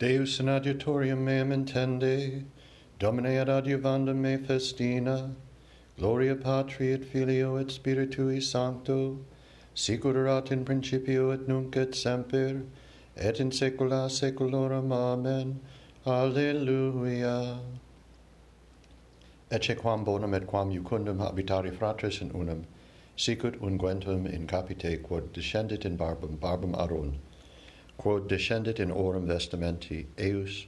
Deus in adiutorium meam intende, Domine ad adiuvandum me festina, Gloria Patri et Filio et Spiritui Sancto, sicur erat in principio et nunc et semper, et in saecula saeculorum. Amen. Alleluia. Ecce quam bonum et quam iucundum habitari fratres in unum, sicut unguentum in capite quod descendit in barbum, barbum Aaron, quod descendit in orum vestimenti eius,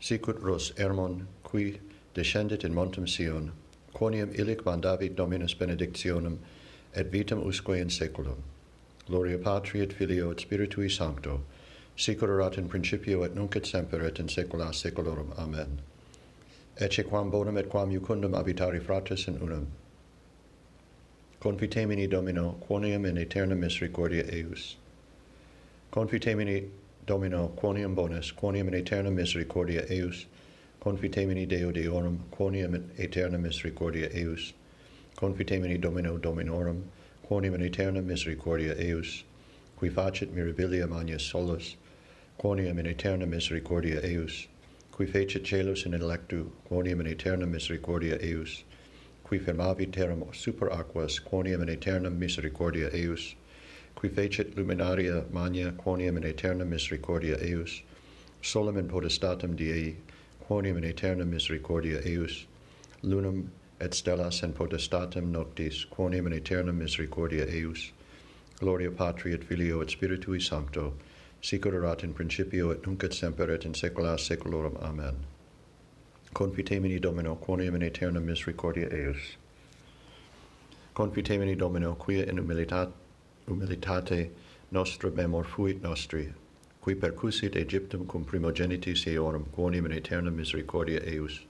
sicut ros ermon, qui descendit in montem Sion, quoniam illic mandavit Dominus benedictionem, et vitam usque in saeculum. Gloria Patri et Filio et Spiritui Sancto, sicur erat in principio et nunc et semper et in saecula saeculorum. Amen. Ecce quam bonum et quam iucundum habitari fratres in unum. Confitemini Domino, quoniam in aeterna misericordia eius. Confitemini Domino, quoniam bonus, quoniam in aeterna misericordia eius, confitemini Deo Deorum, quoniam in aeterna misericordia eius, confitemini Domino Dominorum, quoniam in aeterna misericordia eius, qui facit mirabilia magna solus, quoniam in aeterna misericordia eius, qui fecit celus in intellectu, quoniam in aeterna misericordia eius, qui firmavit terram super aquas, quoniam in aeterna misericordia eius, qui fecit luminaria magna quoniam in aeterna misericordia eius, solum in potestatem Diei, quoniam in aeterna misericordia eius, lunam et stellas in potestatem noctis, quoniam in aeterna misericordia eius, gloria Patri et Filio et Spiritui Sancto, sicur erat in principio et nunc et semper et in saecula saeculorum. Amen. Confitemini Domino, quoniam in aeterna misericordia eius. Confitemini Domino, quia in humilitate humilitate nostra memor fuit nostri, qui percussit Egyptum cum primogenitis eorum, quonium in aeterna misericordia eius,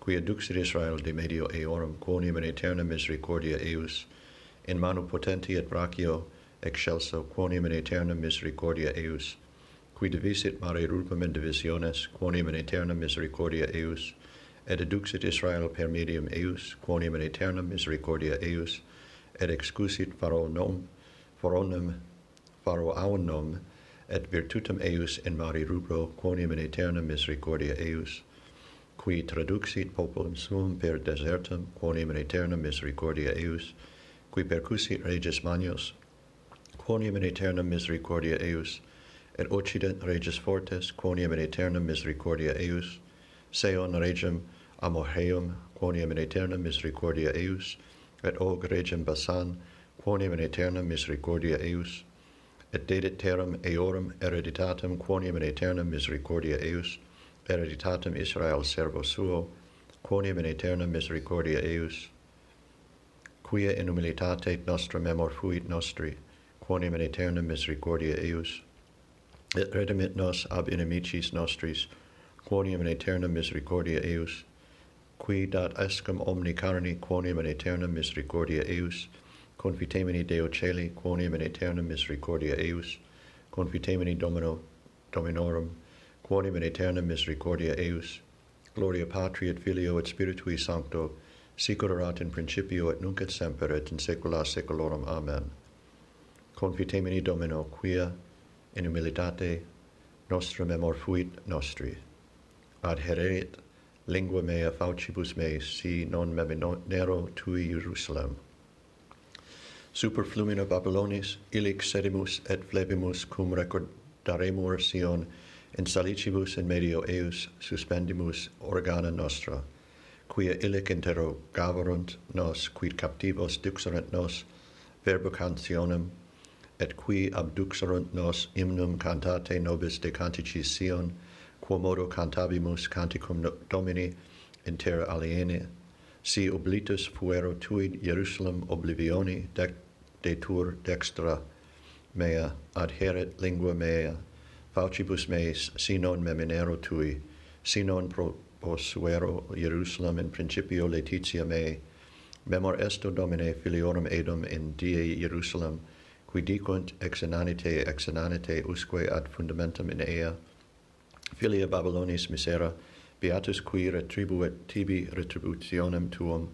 qui aduxit Israel de medio eorum, quonium in aeterna misericordia eius, in manu potenti et brachio excelso, quonium in aeterna misericordia eius, qui divisit mare rupum in divisiones, quonium in aeterna misericordia eius, et aduxit Israel per medium eius, quonium in aeterna misericordia eius, et excusit faro nom, coronem faro aunum et virtutem eius in mari rubro quonium in aeterna misericordia eius qui traduxit populum suum per desertum quonium in aeterna misericordia eius qui percussit regis manios quonium in aeterna misericordia eius et occident regis fortes quonium in aeterna misericordia eius seon regem amoheum quonium in aeterna misericordia eius et og regem basan quonium in aeternam misericordia eius, et dedit terram eorum hereditatem quoniam in aeternam misericordia eius, hereditatem Israel servo suo, quoniam in aeternam misericordia eius, quia in humilitate nostra memor fuit nostri, quoniam in aeternam misericordia eius, et redimit nos ab inimicis nostris, quoniam in aeternam misericordia eius, qui dat escum omni carni quoniam in aeternam misericordia eius, confitemini Deo celi, quoniam in aeterna misericordia eius, confitemini Domino, Dominorum, quoniam in aeterna misericordia eius, gloria Patri et Filio et Spiritui Sancto, sicur erat in principio et nunc et semper et in saecula saeculorum. Amen. Confitemini Domino, quia in humilitate nostra memor fuit nostri. Adheret lingua mea faucibus meis, si non meminero tui Jerusalem superflumina Babylonis, illic sedimus et flebimus cum recordaremur Sion, in salicibus in medio eus suspendimus organa nostra, quia illic interrogavarunt nos, quid captivos duxerent nos, verbo cantionem, et qui abduxerunt nos hymnum cantate nobis de canticis Sion, quomodo cantabimus canticum Domini in terra aliene, si oblitus fuero tuid Jerusalem oblivioni, dec detur dextra mea, adheret lingua mea, faucibus meis, sinon meminero tui, sinon pro posuero Jerusalem in principio letitia mei, memor esto domine filiorum edum in die Jerusalem, qui dicunt ex inanite ex inanite usque ad fundamentum in ea, filia Babylonis misera, beatus qui retribuet tibi retributionem tuum,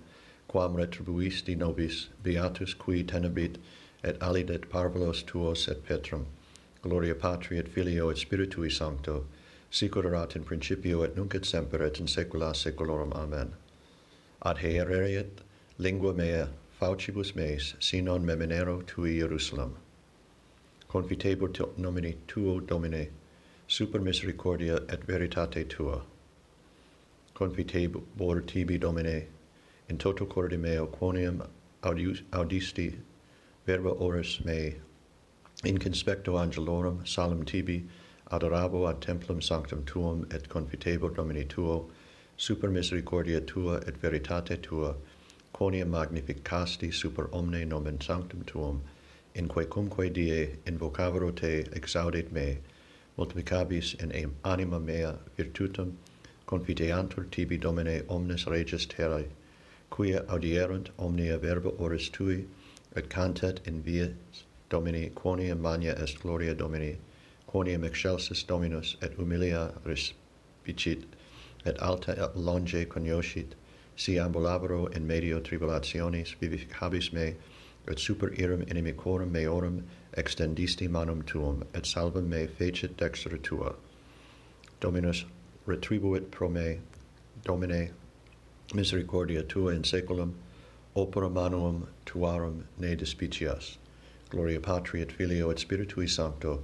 quam retribuisti nobis, beatus qui tenebit, et alidet parvulos tuos et Petrum. Gloria Patri et Filio et Spiritui Sancto, sicut erat in principio et nunc et semper et in saecula saeculorum. Amen. Ad heereret lingua mea, faucibus meis, sinon meminero tui Jerusalem. Confitebur te nomini tuo, Domine, super misericordia et veritate tua. Confitebur tibi, Domine, in toto cordi meo quoniam audisti verba oris mei in conspecto angelorum salem tibi adorabo ad templum sanctum tuum et confitebo domini tuo super misericordia tua et veritate tua quoniam magnificasti super omne nomen sanctum tuum in quaecumque die invocavero te exaudit me multiplicabis in anima mea virtutum confiteantur tibi domine omnes regis terrae quia audierunt omnia verba oris tui, et cantet in vies Domini, quoniam magna est gloria Domini, quoniam excelsis Dominus, et humilia respicit, et alta et longe cognoscit, si ambulabro in medio tribulationis vivificabis me, et super irum inimicorum meorum extendisti manum tuum, et salvum me fecit dextra tua. Dominus retribuit pro me, Domine misericordia tua in saeculum opera manuum tuarum ne despicias. Gloria patri et filio et spiritui sancto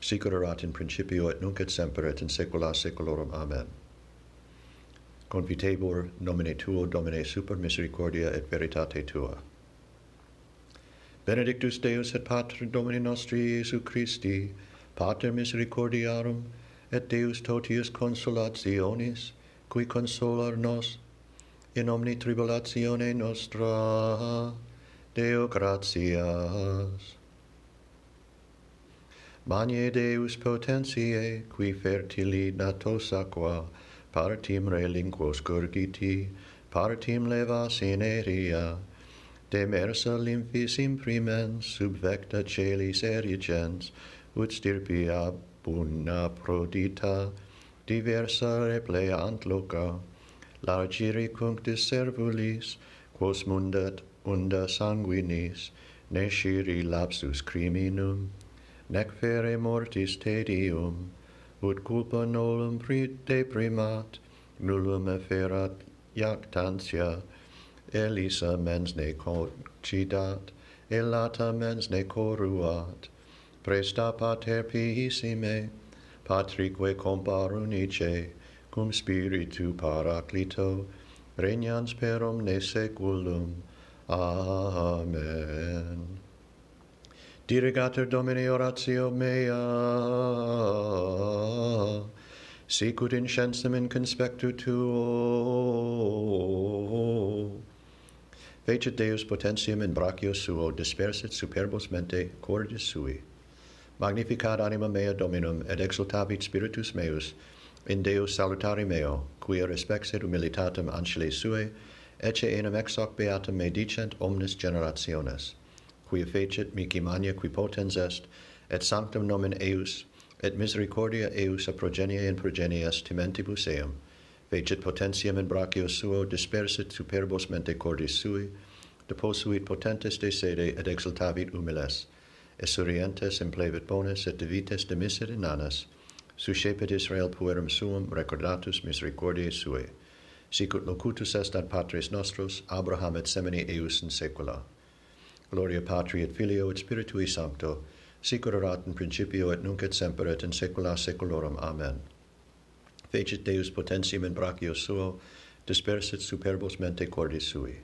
sicur erat in principio et nunc et semper et in saecula saeculorum. Amen. Confitebur nomine tuo domine super misericordia et veritate tua. Benedictus deus et pater domini nostri iesu christi pater misericordiarum et deus totius consolationis qui consolar nos in omni tribulatione nostra Deo gratias. Magne Deus potentiae qui fertili natos aqua partim relinquos gurgiti partim levas in aeria demersa lymphis imprimens subvecta celis erigens ut stirpia buna prodita diversa repleant loca largiri cunctis servulis, quos mundet unda sanguinis, nesciri lapsus criminum, nec fere mortis tedium, ut culpa nolum deprimat, nullum efferat jactantia, Elisa mens ne concidat, elata mens ne coruat, presta pater pihissime, patrique comparunice, cum spiritu paraclito regnans per omne saeculum amen. Dirigatur domini oratio mea. Sicut in scensem in conspectu tuo. Fecit Deus potentium in brachio suo, dispersit superbos mente cordis sui. Magnificat anima mea Dominum, et exultavit spiritus meus, in Deus salutari meo, quia respexit humilitatem ancile sue, ecce enim ex hoc beatum me dicent omnes generationes, quia fecit mici mania qui potens est, et sanctum nomen eius, et misericordia eius a progenie in progenies timentibus eum, fecit potentiam in brachio suo dispersit superbos mente cordis sui, deposuit potentes de sede et exultavit humiles, esurientes implevit bonus et divites demissit inanas, suscepit Israel puerum suum recordatus misericordiae suae, sicut locutus est ad patres nostros, Abraham et semini eius in saecula. Gloria Patri et Filio et Spiritui Sancto, sicut erat in principio et nunc et semper et in saecula saeculorum. Amen. Fecit Deus potentium in brachio suo, dispersit superbos mente cordis sui.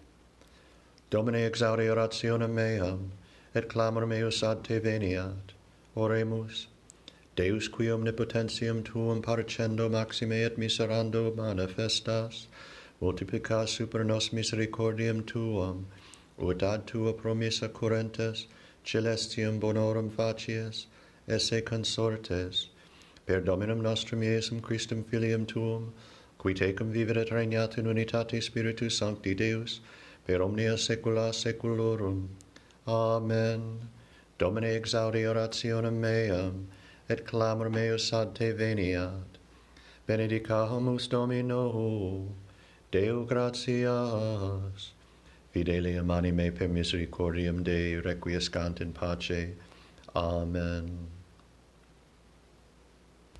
Domine exaudi orationem meam, et clamor meus ad te veniat. Oremus, Deus qui omnipotentium tuum parcendo maxime et miserando manifestas, multiplica super nos misericordium tuum, ut ad tua promissa currentes, celestium bonorum facies, esse consortes, per Dominum nostrum Iesum Christum Filium Tuum, qui tecum vivit et regnat in unitate Spiritus Sancti Deus, per omnia saecula saeculorum. Amen. Domine exaudi orationem meam, et clamor meus ad te veniat. Benedicamus Domino, Deo gratias. Fidelium anime per misericordiam Dei requiescant in pace. Amen.